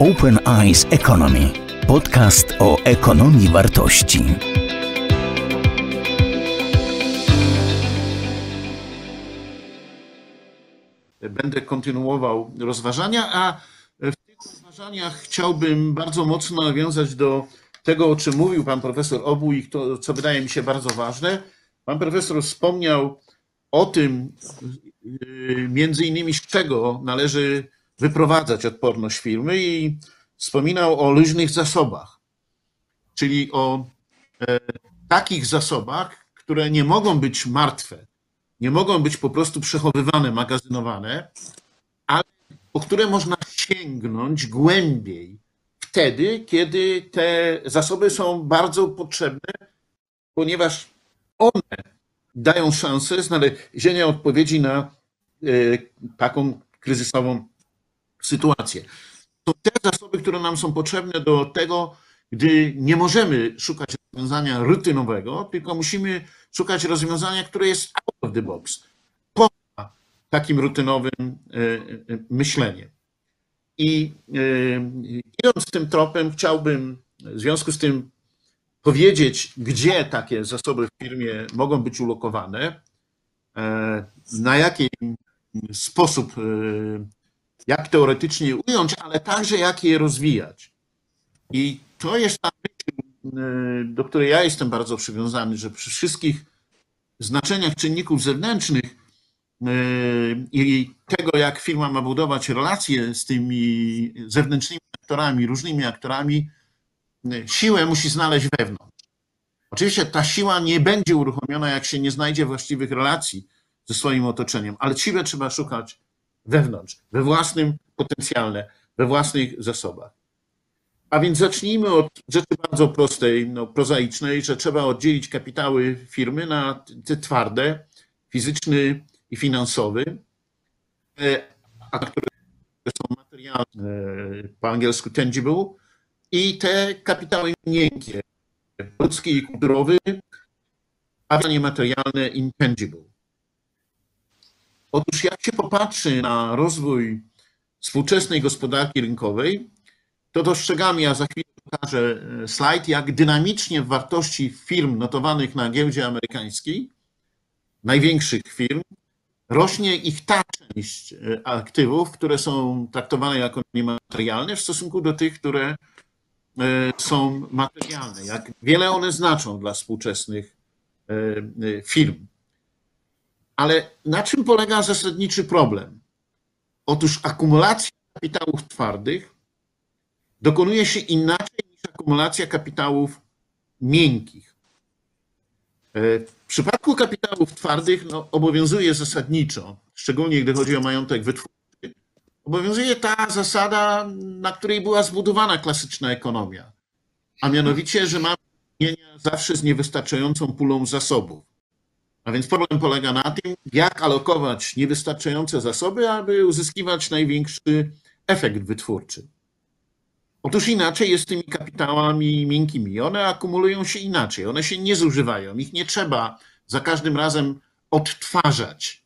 Open Eyes Economy. Podcast o ekonomii wartości. Będę kontynuował rozważania, a w tych rozważaniach chciałbym bardzo mocno nawiązać do tego, o czym mówił pan profesor Obój, to, co wydaje mi się bardzo ważne. Pan profesor wspomniał o tym, yy, między innymi z czego należy wyprowadzać odporność firmy i wspominał o luźnych zasobach, czyli o e, takich zasobach, które nie mogą być martwe, nie mogą być po prostu przechowywane, magazynowane, ale po które można sięgnąć głębiej wtedy, kiedy te zasoby są bardzo potrzebne, ponieważ one dają szansę znalezienia odpowiedzi na e, taką kryzysową sytuację. To te zasoby, które nam są potrzebne do tego, gdy nie możemy szukać rozwiązania rutynowego, tylko musimy szukać rozwiązania, które jest out of the box, poza takim rutynowym e, e, myśleniem. I idąc tym tropem, chciałbym w związku z tym powiedzieć, gdzie takie zasoby w firmie mogą być ulokowane, e, na jaki sposób, e, jak teoretycznie ująć, ale także jak je rozwijać. I to jest ta myśl, e, do której ja jestem bardzo przywiązany, że przy wszystkich znaczeniach czynników zewnętrznych i tego, jak firma ma budować relacje z tymi zewnętrznymi aktorami, różnymi aktorami, siłę musi znaleźć wewnątrz. Oczywiście ta siła nie będzie uruchomiona, jak się nie znajdzie właściwych relacji ze swoim otoczeniem, ale siłę trzeba szukać wewnątrz, we własnym potencjale, we własnych zasobach. A więc zacznijmy od rzeczy bardzo prostej, no, prozaicznej, że trzeba oddzielić kapitały firmy na te twarde, fizyczny i finansowy, e, a które są materialne, po angielsku tangible, i te kapitały miękkie, ludzki i kulturowy, a niematerialne intangible. Otóż jak się popatrzy na rozwój współczesnej gospodarki rynkowej, to dostrzegamy, ja za chwilę pokażę e, slajd, jak dynamicznie wartości firm notowanych na giełdzie amerykańskiej, największych firm, rośnie ich ta część e, aktywów, które są traktowane jako niematerialne w stosunku do tych, które E, są materialne, jak wiele one znaczą dla współczesnych firm. Ale na czym polega zasadniczy problem? Otóż akumulacja kapitałów twardych dokonuje się inaczej niż akumulacja kapitałów miękkich. W przypadku kapitałów twardych no, obowiązuje zasadniczo, szczególnie gdy chodzi o majątek wytwórczy, obowiązuje ta zasada, na której była zbudowana klasyczna ekonomia, a mianowicie, że mamy czynienia zawsze z niewystarczającą pulą zasobów. A więc problem polega na tym, jak alokować niewystarczające zasoby, aby uzyskiwać największy efekt wytwórczy. Otóż inaczej jest z tymi kapitałami miękkimi. One akumulują się inaczej, one się nie zużywają. Ich nie trzeba za każdym razem odtwarzać.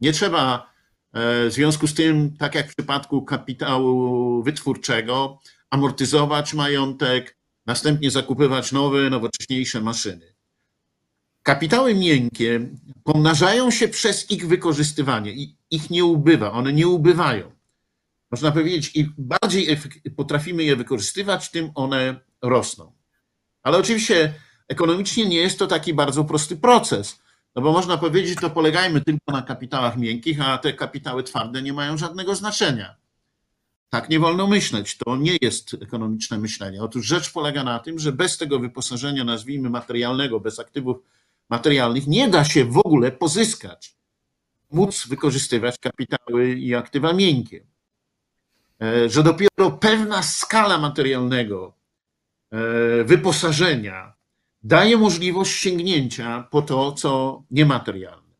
Nie trzeba E, w związku z tym, tak jak w przypadku kapitału wytwórczego, amortyzować majątek, następnie zakupywać nowe, nowocześniejsze maszyny. Kapitały miękkie pomnażają się przez ich wykorzystywanie i ich nie ubywa, one nie ubywają. Można powiedzieć, im bardziej potrafimy je wykorzystywać, tym one rosną. Ale oczywiście ekonomicznie nie jest to taki bardzo prosty proces no bo można powiedzieć, to polegajmy tylko na kapitałach miękkich, a te kapitały twarde nie mają żadnego znaczenia. Tak nie wolno myśleć. To nie jest ekonomiczne myślenie. Otóż rzecz polega na tym, że bez tego wyposażenia, nazwijmy materialnego, bez aktywów materialnych, nie da się w ogóle pozyskać, móc wykorzystywać kapitały i aktywa miękkie. E, że dopiero pewna skala materialnego e, wyposażenia daje możliwość sięgnięcia po to, co niematerialne.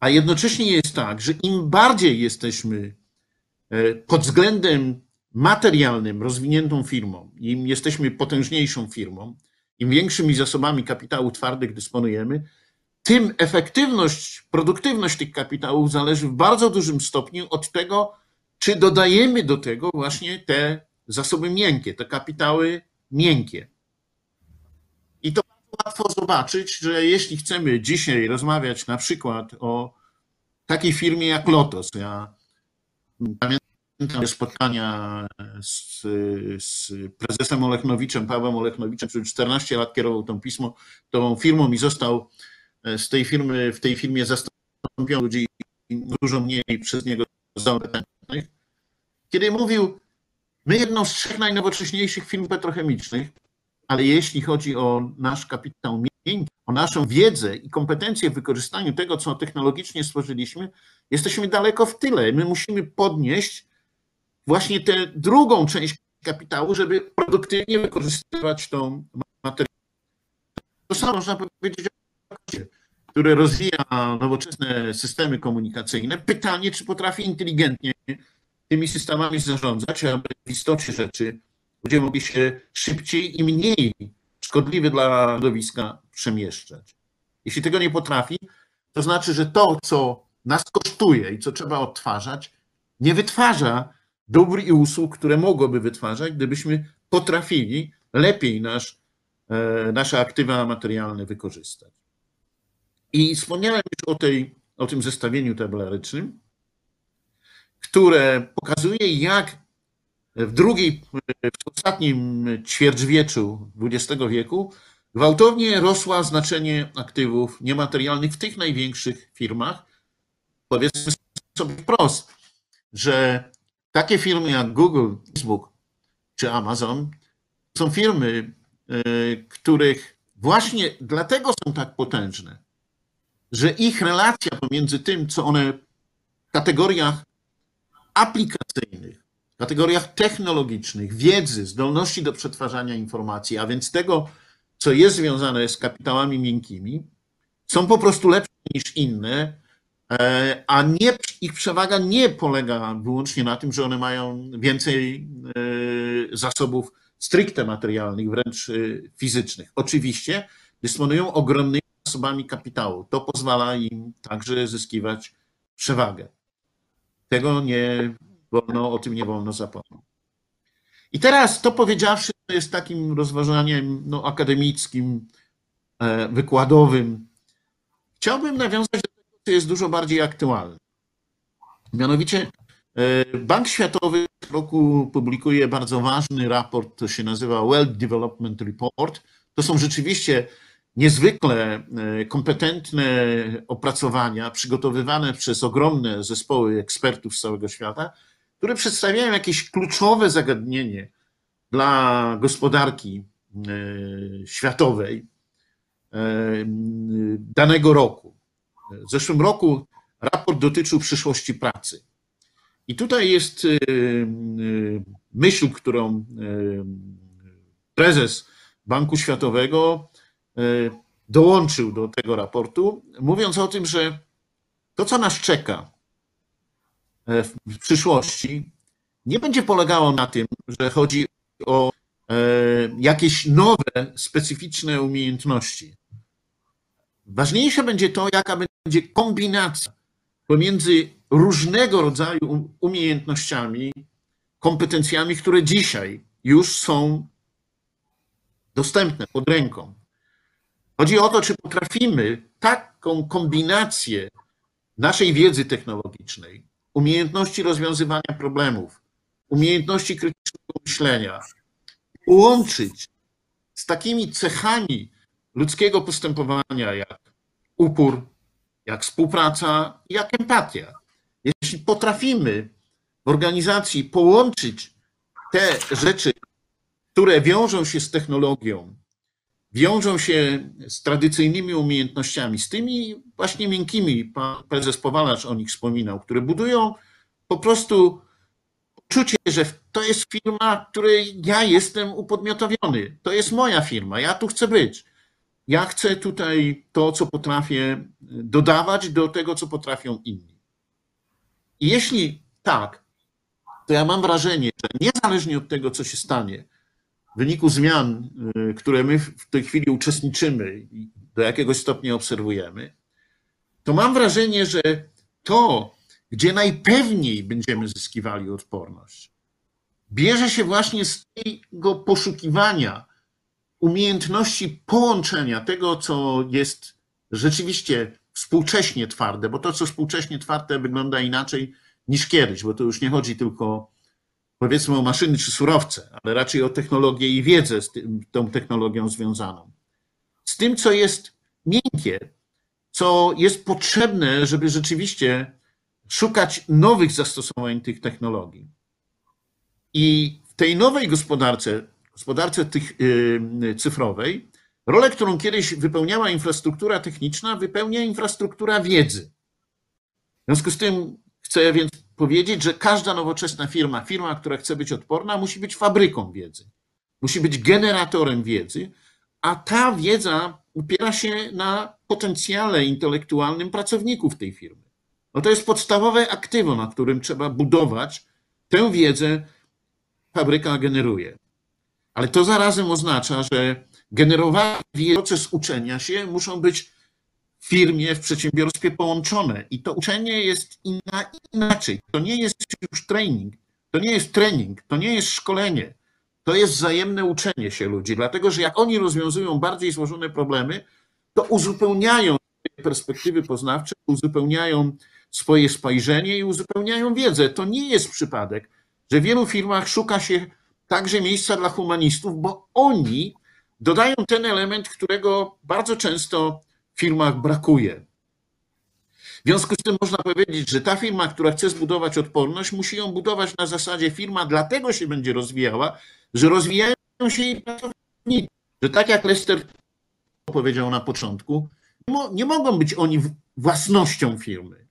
A jednocześnie jest tak, że im bardziej jesteśmy e, pod względem materialnym rozwiniętą firmą, im jesteśmy potężniejszą firmą, im większymi zasobami kapitału twardych dysponujemy, tym efektywność, produktywność tych kapitałów zależy w bardzo dużym stopniu od tego, czy dodajemy do tego właśnie te zasoby miękkie, te kapitały miękkie. I to łatwo zobaczyć, że jeśli chcemy dzisiaj rozmawiać na przykład o takiej firmie jak Lotos, ja pamiętam spotkania z, z prezesem Olechnowiciem, Pawłem Olechnowiciem, który 14 lat kierował tą pismo, tą firmą i został z tej firmy, w tej firmie zastąpiony ludzi dużo mniej przez niego zaopatrzonych, kiedy mówił, my jedną z trzech najnowocześniejszych firm petrochemicznych, ale jeśli chodzi o nasz kapitał miękki, o naszą wiedzę i kompetencje w wykorzystaniu tego, co technologicznie stworzyliśmy, jesteśmy daleko w tyle. My musimy podnieść właśnie tę drugą część kapitału, żeby produktywnie wykorzystywać tą materię. To samo można powiedzieć o które rozwija nowoczesne systemy komunikacyjne. Pytanie, czy potrafi inteligentnie tymi systemami zarządzać, aby w istocie rzeczy będziemy mogli się szybciej i mniej szkodliwy dla środowiska przemieszczać. Jeśli tego nie potrafi, to znaczy, że to, co nas kosztuje i co trzeba odtwarzać, nie wytwarza dóbr i usług, które mogłoby wytwarzać, gdybyśmy potrafili lepiej nasz, e, nasze aktywa materialne wykorzystać. I wspomniałem już o, tej, o tym zestawieniu tabelarycznym, które pokazuje, jak w drugiej, w ostatnim ćwierćwieczu XX wieku gwałtownie rosła znaczenie aktywów niematerialnych w tych największych firmach. Powiedzmy sobie wprost, że takie firmy jak Google, Facebook czy Amazon są firmy, e, których właśnie dlatego są tak potężne, że ich relacja pomiędzy tym, co one w kategoriach aplikacyjnych, w kategoriach technologicznych, wiedzy, zdolności do przetwarzania informacji, a więc tego, co jest związane z kapitałami miękkimi, są po prostu lepsze niż inne, a nie, ich przewaga nie polega wyłącznie na tym, że one mają więcej e, zasobów stricte materialnych, wręcz e, fizycznych. Oczywiście dysponują ogromnymi zasobami kapitału. To pozwala im także zyskiwać przewagę. Tego nie wolno, o tym nie wolno zapomnieć. I teraz to powiedziawszy, to jest takim rozważaniem no, akademickim, e, wykładowym. Chciałbym nawiązać do jest dużo bardziej aktualne. Mianowicie e, Bank Światowy w roku publikuje bardzo ważny raport, to się nazywa Wealth Development Report. To są rzeczywiście niezwykle e, kompetentne opracowania przygotowywane przez ogromne zespoły ekspertów z całego świata, które przedstawiają jakieś kluczowe zagadnienie dla gospodarki e, światowej danego roku. W zeszłym roku raport dotyczył przyszłości pracy. I tutaj jest myśl, którą prezes Banku Światowego dołączył do tego raportu, mówiąc o tym, że to, co nas czeka e, w przyszłości, nie będzie polegało na tym, że chodzi o e, jakieś nowe, specyficzne umiejętności. Ważniejsze będzie to, jaka będzie kombinacja pomiędzy różnego rodzaju umiejętnościami, kompetencjami, które dzisiaj już są dostępne pod ręką. Chodzi o to, czy potrafimy taką kombinację naszej wiedzy technologicznej, umiejętności rozwiązywania problemów, umiejętności krytycznego myślenia, łączyć z takimi cechami ludzkiego postępowania, jak upór, jak współpraca, jak empatia. Jeśli potrafimy w organizacji połączyć te rzeczy, które wiążą się z technologią, wiążą się z tradycyjnymi umiejętnościami, z tymi właśnie miękkimi, pan prezes Powalacz o nich wspominał, które budują po prostu poczucie, że to jest firma, której ja jestem upodmiotowiony. To jest moja firma, ja tu chcę być. Ja chcę tutaj to, co potrafię, dodawać do tego, co potrafią inni. I jeśli tak, to ja mam wrażenie, że niezależnie od tego, co się stanie, w wyniku zmian, y, które my w tej chwili uczestniczymy i do jakiegoś stopnia obserwujemy, to mam wrażenie, że to, gdzie najpewniej będziemy zyskiwali odporność, bierze się właśnie z tego poszukiwania umiejętności połączenia tego, co jest rzeczywiście współcześnie twarde, bo to, co współcześnie twarde, wygląda inaczej niż kiedyś, bo to już nie chodzi tylko powiedzmy o maszyny czy surowce, ale raczej o technologię i wiedzę z tym, tą technologią związaną. Z tym, co jest miękkie, co jest potrzebne, żeby rzeczywiście szukać nowych zastosowań tych technologii. I w tej nowej gospodarce, gospodarce tych, yy, cyfrowej, rolę, którą kiedyś wypełniała infrastruktura techniczna, wypełnia infrastruktura wiedzy. W związku z tym chcę więc powiedzieć, że każda nowoczesna firma, firma, która chce być odporna, musi być fabryką wiedzy, musi być generatorem wiedzy, a ta wiedza opiera się na potencjale intelektualnym pracowników tej firmy. No to jest podstawowe aktywo, na którym trzeba budować tę wiedzę, fabryka generuje. Ale to zarazem oznacza, że generowany proces uczenia się muszą być w firmie, w przedsiębiorstwie połączone. I to uczenie jest inaczej. To nie jest już trening, to nie jest trening, to nie jest szkolenie. To jest wzajemne uczenie się ludzi, dlatego że jak oni rozwiązują bardziej złożone problemy, to uzupełniają perspektywy poznawcze, uzupełniają swoje spojrzenie i uzupełniają wiedzę. To nie jest przypadek, że w wielu firmach szuka się także miejsca dla humanistów, bo oni dodają ten element, którego bardzo często w firmach brakuje. W związku z tym można powiedzieć, że ta firma, która chce zbudować odporność, musi ją budować na zasadzie firma dlatego się będzie rozwijała, że rozwijają się jej pracownicy. Że tak jak Lester powiedział na początku, nie mogą być oni własnością firmy.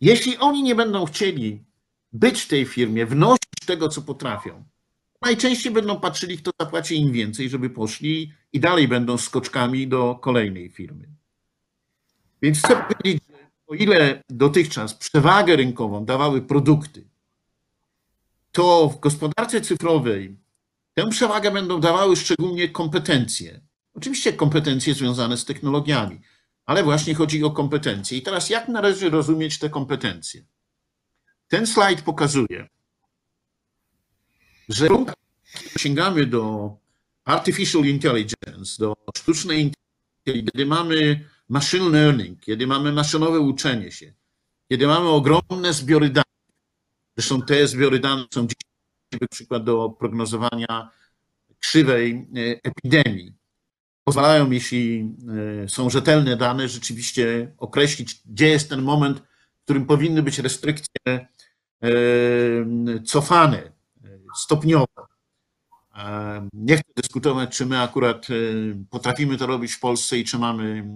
Jeśli oni nie będą chcieli być w tej firmie, wnosić tego, co potrafią, najczęściej będą patrzyli, kto zapłaci im więcej, żeby poszli i dalej będą skoczkami do kolejnej firmy. Więc chcę powiedzieć, że o ile dotychczas przewagę rynkową dawały produkty, to w gospodarce cyfrowej tę przewagę będą dawały szczególnie kompetencje. Oczywiście kompetencje związane z technologiami, ale właśnie chodzi o kompetencje. I teraz jak należy rozumieć te kompetencje? Ten slajd pokazuje, że sięgamy do artificial intelligence, do sztucznej inteligencji, kiedy mamy machine learning, kiedy mamy maszynowe uczenie się, kiedy mamy ogromne zbiory danych, zresztą te zbiory danych są dzisiaj przykład do prognozowania krzywej e, epidemii, pozwalają, jeśli e, są rzetelne dane, rzeczywiście określić, gdzie jest ten moment, w którym powinny być restrykcje e, cofane stopniowo. Nie chcę dyskutować, czy my akurat potrafimy to robić w Polsce i czy mamy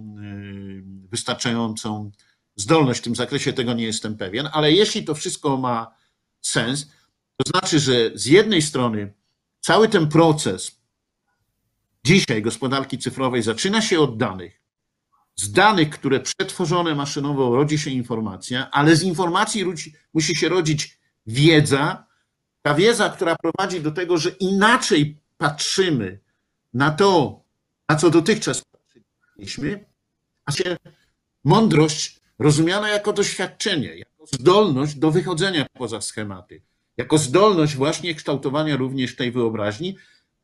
wystarczającą zdolność w tym zakresie, tego nie jestem pewien, ale jeśli to wszystko ma sens, to znaczy, że z jednej strony cały ten proces dzisiaj gospodarki cyfrowej zaczyna się od danych. Z danych, które przetworzone maszynowo rodzi się informacja, ale z informacji musi się rodzić wiedza, ta wiedza, która prowadzi do tego, że inaczej patrzymy na to, na co dotychczas patrzyliśmy, a się mądrość rozumiana jako doświadczenie, jako zdolność do wychodzenia poza schematy, jako zdolność właśnie kształtowania również tej wyobraźni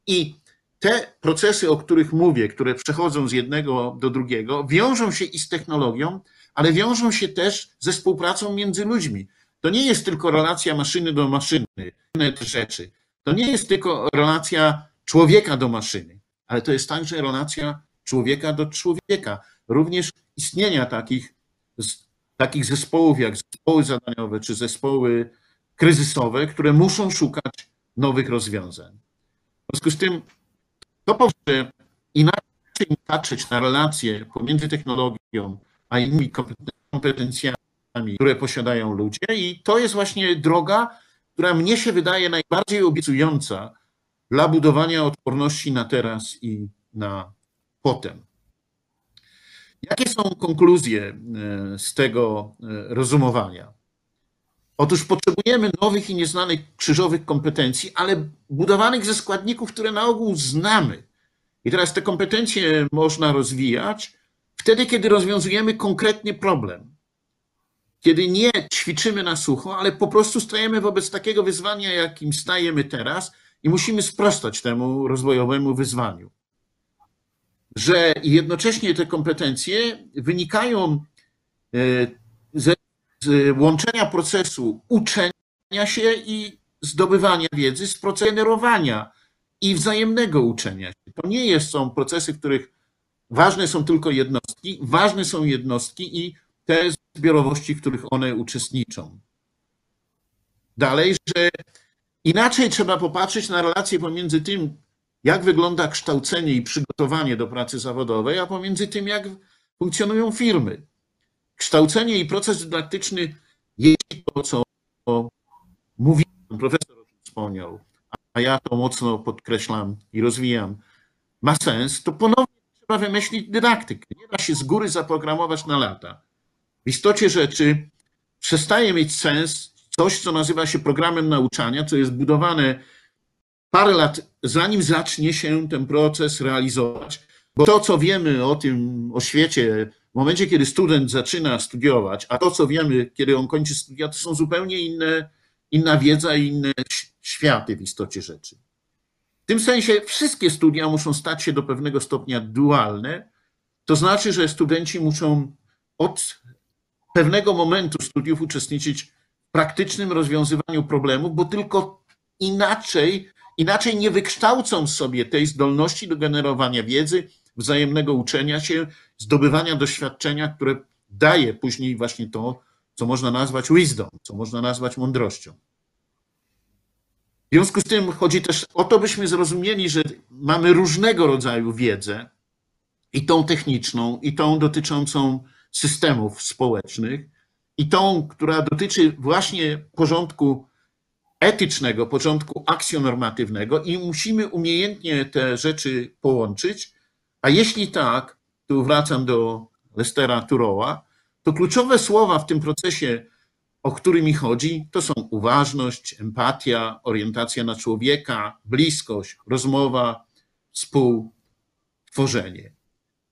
i te procesy, o których mówię, które przechodzą z jednego do drugiego, wiążą się i z technologią, ale wiążą się też ze współpracą między ludźmi. To nie jest tylko relacja maszyny do maszyny, rzeczy. To nie jest tylko relacja człowieka do maszyny, ale to jest także relacja człowieka do człowieka. Również istnienia takich, takich zespołów jak zespoły zadaniowe czy zespoły kryzysowe, które muszą szukać nowych rozwiązań. W związku z tym to powoduje inaczej patrzeć na relacje pomiędzy technologią a innymi kompetencjami, które posiadają ludzie, i to jest właśnie droga, która mnie się wydaje najbardziej obiecująca dla budowania odporności na teraz i na potem. Jakie są konkluzje e, z tego e, rozumowania? Otóż potrzebujemy nowych i nieznanych krzyżowych kompetencji, ale budowanych ze składników, które na ogół znamy. I teraz te kompetencje można rozwijać wtedy, kiedy rozwiązujemy konkretny problem. Kiedy nie ćwiczymy na sucho, ale po prostu stajemy wobec takiego wyzwania, jakim stajemy teraz i musimy sprostać temu rozwojowemu wyzwaniu. Że jednocześnie te kompetencje wynikają e, z łączenia procesu uczenia się i zdobywania wiedzy z procesu generowania i wzajemnego uczenia się. To nie jest, są procesy, w których ważne są tylko jednostki, ważne są jednostki i te zbiorowości, w których one uczestniczą. Dalej, że inaczej trzeba popatrzeć na relacje pomiędzy tym, jak wygląda kształcenie i przygotowanie do pracy zawodowej, a pomiędzy tym, jak funkcjonują firmy. Kształcenie i proces dydaktyczny, jeśli to, co mówi profesor wspomniał, a ja to mocno podkreślam i rozwijam, ma sens, to ponownie trzeba wymyślić dydaktykę. Nie da się z góry zaprogramować na lata. W istocie rzeczy przestaje mieć sens coś, co nazywa się programem nauczania, co jest budowane parę lat, zanim zacznie się ten proces realizować. Bo to, co wiemy o tym, o świecie, w momencie, kiedy student zaczyna studiować, a to, co wiemy, kiedy on kończy studia, to są zupełnie inne, inna wiedza i inne światy w istocie rzeczy. W tym sensie wszystkie studia muszą stać się do pewnego stopnia dualne, to znaczy, że studenci muszą od pewnego momentu studiów uczestniczyć w praktycznym rozwiązywaniu problemów, bo tylko inaczej, inaczej nie wykształcą sobie tej zdolności do generowania wiedzy, wzajemnego uczenia się, zdobywania doświadczenia, które daje później właśnie to, co można nazwać wisdom, co można nazwać mądrością. W związku z tym chodzi też o to, byśmy zrozumieli, że mamy różnego rodzaju wiedzę, i tą techniczną, i tą dotyczącą systemów społecznych, i tą, która dotyczy właśnie porządku etycznego, porządku aksjonormatywnego, i musimy umiejętnie te rzeczy połączyć. A jeśli tak, tu wracam do Lestera Turoła, to kluczowe słowa w tym procesie o który mi chodzi, to są uważność, empatia, orientacja na człowieka, bliskość, rozmowa, współtworzenie.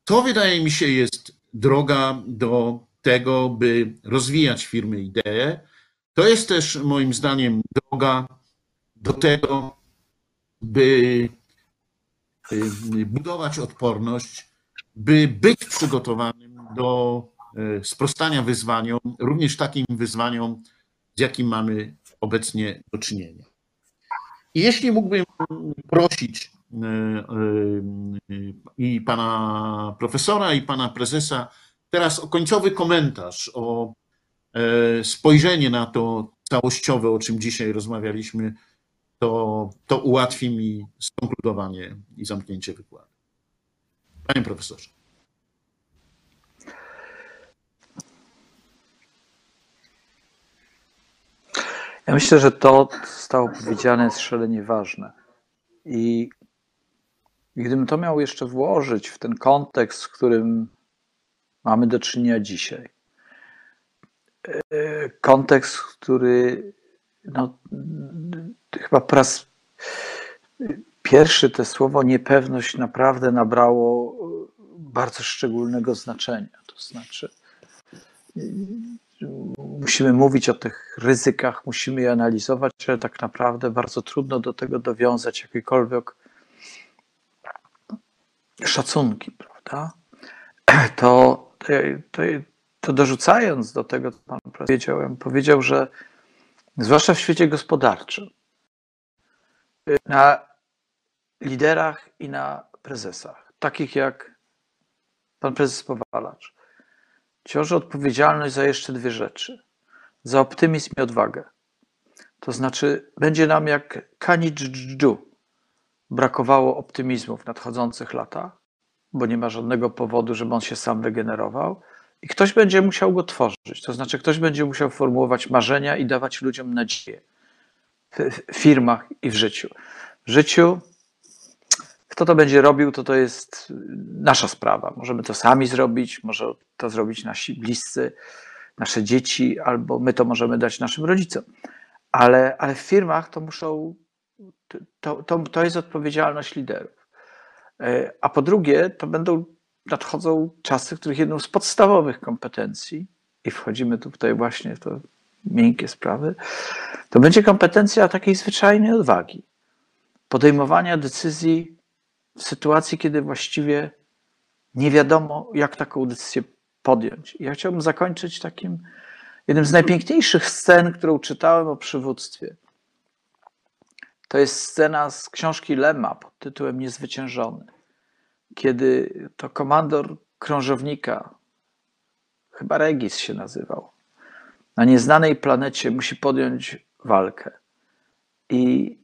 To wydaje mi się jest droga do tego, by rozwijać firmy idee. To jest też moim zdaniem droga do tego, by budować odporność, by być przygotowanym do E, sprostania wyzwaniom, również takim wyzwaniom, z jakim mamy obecnie do czynienia. I jeśli mógłbym prosić i pana profesora, i pana prezesa teraz o końcowy komentarz, o spojrzenie na to całościowe, o czym dzisiaj rozmawialiśmy, to, to ułatwi mi skonkludowanie i zamknięcie wykładu. Panie profesorze. Ja myślę, że to zostało powiedziane jest szalenie ważne. I gdybym to miał jeszcze włożyć w ten kontekst, w którym mamy do czynienia dzisiaj, e, kontekst, który no, chyba po raz pierwszy to słowo niepewność naprawdę nabrało bardzo szczególnego znaczenia. To znaczy, musimy mówić o tych ryzykach, musimy je analizować, ale tak naprawdę bardzo trudno do tego dowiązać jakiekolwiek szacunki, prawda? To, to, to dorzucając do tego, co Pan powiedział, ja powiedział, że zwłaszcza w świecie gospodarczym, na liderach i na prezesach, takich jak Pan Prezes Powalacz, ciąży odpowiedzialność za jeszcze dwie rzeczy: za optymizm i odwagę. To znaczy, będzie nam jak kani dżdżdżu brakowało optymizmu w nadchodzących latach, bo nie ma żadnego powodu, żeby on się sam wygenerował, i ktoś będzie musiał go tworzyć. To znaczy, ktoś będzie musiał formułować marzenia i dawać ludziom nadzieję w firmach i w życiu. W życiu kto to będzie robił, to to jest nasza sprawa. Możemy to sami zrobić, może to zrobić nasi bliscy, nasze dzieci, albo my to możemy dać naszym rodzicom. Ale, ale w firmach to muszą, to, to, to jest odpowiedzialność liderów. E, a po drugie, to będą, nadchodzą czasy, w których jedną z podstawowych kompetencji i wchodzimy tutaj właśnie w to miękkie sprawy, to będzie kompetencja takiej zwyczajnej odwagi. Podejmowania decyzji w sytuacji, kiedy właściwie nie wiadomo, jak taką decyzję podjąć. Ja chciałbym zakończyć takim jednym z najpiękniejszych scen, którą czytałem o przywództwie. To jest scena z książki Lema pod tytułem Niezwyciężony, kiedy to komandor krążownika, chyba Regis się nazywał, na nieznanej planecie musi podjąć walkę. I,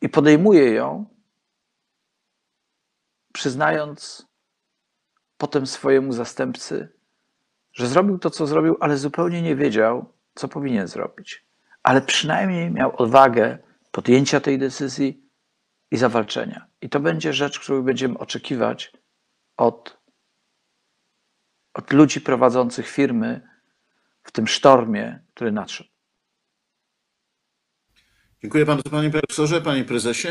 i podejmuje ją, przyznając potem swojemu zastępcy, że zrobił to, co zrobił, ale zupełnie nie wiedział, co powinien zrobić. Ale przynajmniej miał odwagę podjęcia tej decyzji i zawalczenia. I to będzie rzecz, którą będziemy oczekiwać od, od ludzi prowadzących firmy w tym sztormie, który nadszedł. Dziękuję bardzo panie profesorze, panie prezesie.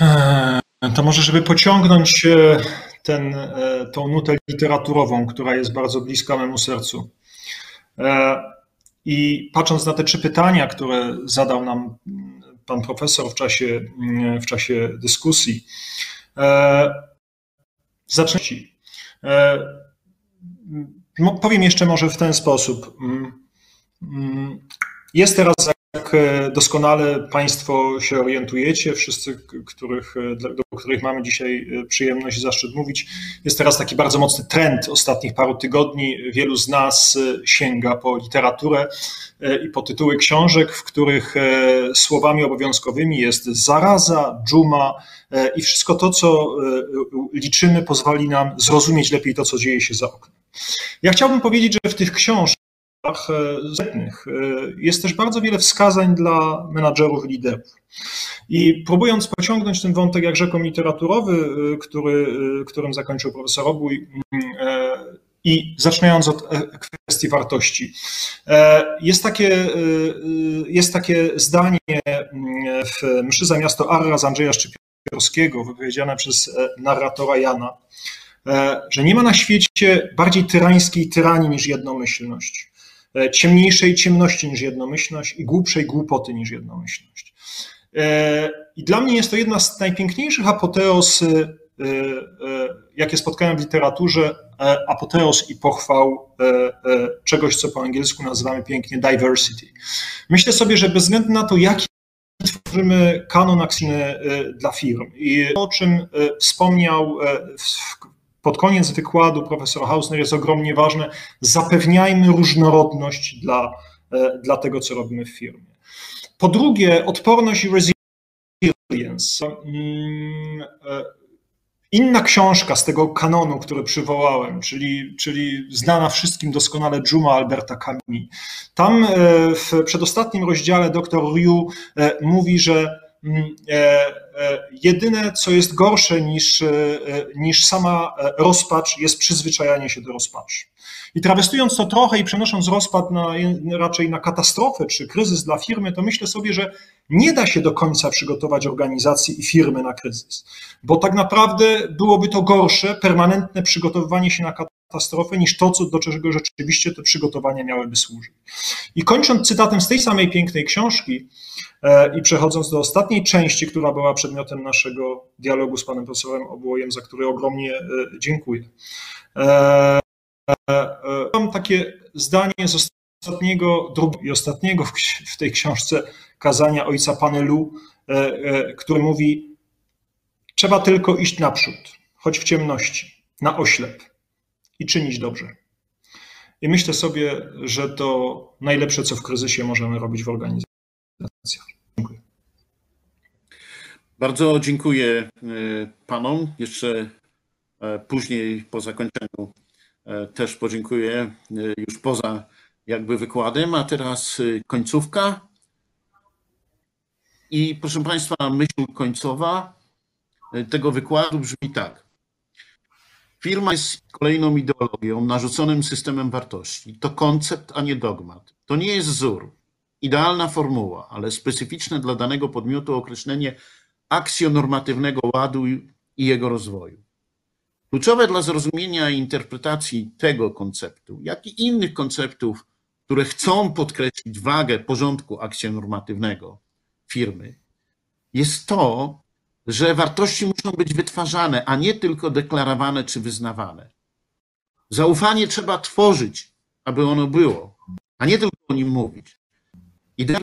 Eee, to może, żeby pociągnąć e, ten, e, tą nutę literaturową, która jest bardzo bliska memu sercu. E, I patrząc na te trzy pytania, które zadał nam pan profesor w czasie, w czasie dyskusji, zacznę. Powiem jeszcze może w ten sposób. Jest teraz jak e, doskonale Państwo się orientujecie, wszyscy, których, e, do których mamy dzisiaj e, przyjemność i zaszczyt mówić, jest teraz taki bardzo mocny trend ostatnich paru tygodni. Wielu z nas sięga po literaturę i po tytuły książek, w których słowami obowiązkowymi jest zaraza, dżuma i wszystko to, co liczymy, pozwoli nam zrozumieć lepiej to, co dzieje się za oknem. Ja chciałbym powiedzieć, że w tych książkach, zetnych. E, jest też bardzo wiele wskazań dla menadżerów liderów. I próbując pociągnąć ten wątek, jak rzekom literaturowy, e, który, e, którym zakończył profesor Obój, mm, i zaczynając od kwestii wartości. Jest takie, jest takie zdanie mm, w Mszy za miasto Arra z Andrzeja Szczypiorskiego, wypowiedziane przez narratora Jana, że nie ma na świecie bardziej tyrańskiej tyranii niż jednomyślność. E, ciemniejszej ciemności niż jednomyślność i głupszej głupoty niż jednomyślność. E, I dla mnie jest to jedna z najpiękniejszych apoteos, e, jakie spotkałem w literaturze, apoteos i pochwał czegoś, co po angielsku nazywamy pięknie diversity. Myślę sobie, że bez względu na to, jaki tworzymy kanon akcyjny dla firm i o czym wspomniał w pod koniec wykładu profesor Hausner jest ogromnie ważne. Zapewniajmy różnorodność dla, e, dla tego, co robimy w firmie. Po drugie, odporność i resilience. Mm, e, inna książka z tego kanonu, który przywołałem, czyli, czyli znana wszystkim doskonale Dżuma Alberta Camus. Tam e, w przedostatnim rozdziale dr Ryu mówi, że jedyne, co jest gorsze niż, e, niż sama rozpacz, jest przyzwyczajanie się do rozpaczy. I trawestując to trochę i przenosząc rozpad na, raczej na katastrofę czy kryzys dla firmy, to myślę sobie, że nie da się do końca przygotować organizacji i firmy na kryzys, bo tak naprawdę byłoby to gorsze, permanentne przygotowywanie się na katastrofę niż to, co, do czego rzeczywiście te przygotowania miałyby służyć. I kończąc cytatem z tej samej pięknej książki e, i przechodząc do ostatniej części, która była przedmiotem naszego dialogu z panem profesorem Obłojem, za który ogromnie e, dziękuję. E, mam takie zdanie z ostatniego i ostatniego w tej książce kazania ojca Panelu, który mówi: Trzeba tylko iść naprzód, choć w ciemności, na oślep i czynić dobrze. I myślę sobie, że to najlepsze, co w kryzysie możemy robić w organizacjach. Dziękuję. Bardzo dziękuję e, panom. Jeszcze e, później po zakończeniu e, też podziękuję już poza jakby wykładem, a teraz końcówka. I proszę Państwa, myśl końcowa tego wykładu brzmi tak. Firma jest kolejną ideologią, narzuconym systemem wartości. To koncept, a nie dogmat. To nie jest wzór, idealna formuła, ale specyficzne dla danego podmiotu określenie aksjonormatywnego ładu i jego rozwoju. Kluczowe dla zrozumienia i interpretacji tego konceptu, jak i innych konceptów, które chcą podkreślić wagę porządku akcjonormatywnego firmy, jest to, że wartości muszą być wytwarzane, a nie tylko deklarowane czy wyznawane. Zaufanie trzeba tworzyć, aby ono było, a nie tylko o nim mówić. Idea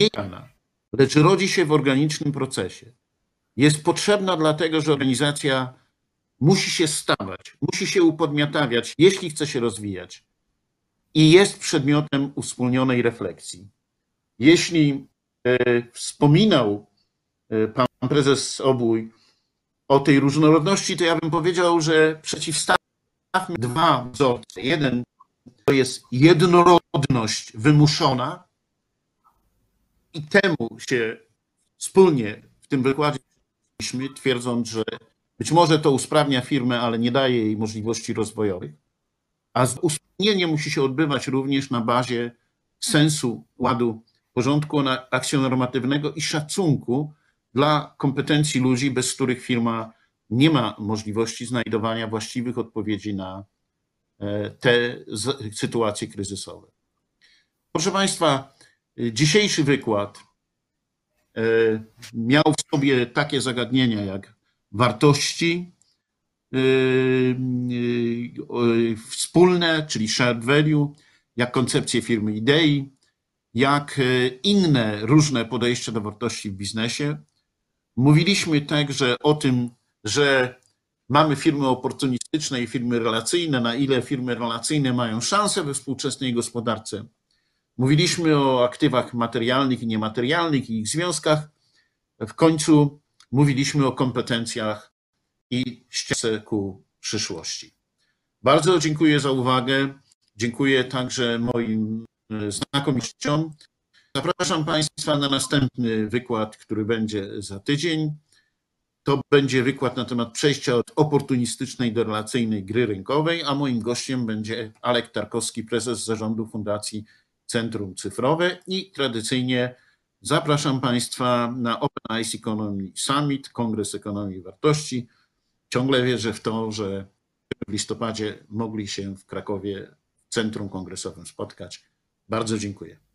nie jana, lecz rodzi się w organicznym procesie. Jest potrzebna dlatego, że organizacja musi się stawać, musi się upodmiotawiać, jeśli chce się rozwijać. I jest przedmiotem uwspólnionej refleksji. Jeśli e, wspominał pan prezes Obój o tej różnorodności, to ja bym powiedział, że przeciwstawmy dwa wzorce. Jeden to jest jednorodność wymuszona i temu się wspólnie w tym wykładzie twierdząc, że być może to usprawnia firmę, ale nie daje jej możliwości rozwojowych. A usprawnienie musi się odbywać również na bazie sensu ładu porządku akcjonormatywnego i szacunku dla kompetencji ludzi, bez których firma nie ma możliwości znajdowania właściwych odpowiedzi na e, te sytuacje kryzysowe. Proszę Państwa, dzisiejszy wykład e, miał w sobie takie zagadnienia jak wartości yy, wspólne, czyli shared value, jak koncepcję firmy idei, jak inne różne podejścia do wartości w biznesie. Mówiliśmy także o tym, że mamy firmy oportunistyczne i firmy relacyjne, na ile firmy relacyjne mają szansę we współczesnej gospodarce. Mówiliśmy o aktywach materialnych i niematerialnych i ich związkach. W końcu mówiliśmy o kompetencjach i ścieżce ku przyszłości. Bardzo dziękuję za uwagę. Dziękuję także moim znakomitem. Zapraszam Państwa na następny wykład, który będzie za tydzień. To będzie wykład na temat przejścia od oportunistycznej do relacyjnej gry rynkowej, a moim gościem będzie Alek Tarkowski, prezes zarządu Fundacji Centrum Cyfrowe i tradycyjnie Zapraszam Państwa na Open Ice Economy Summit, Kongres Ekonomii i Wartości. Ciągle wierzę w to, że w listopadzie mogli się w Krakowie w Centrum Kongresowym spotkać. Bardzo dziękuję.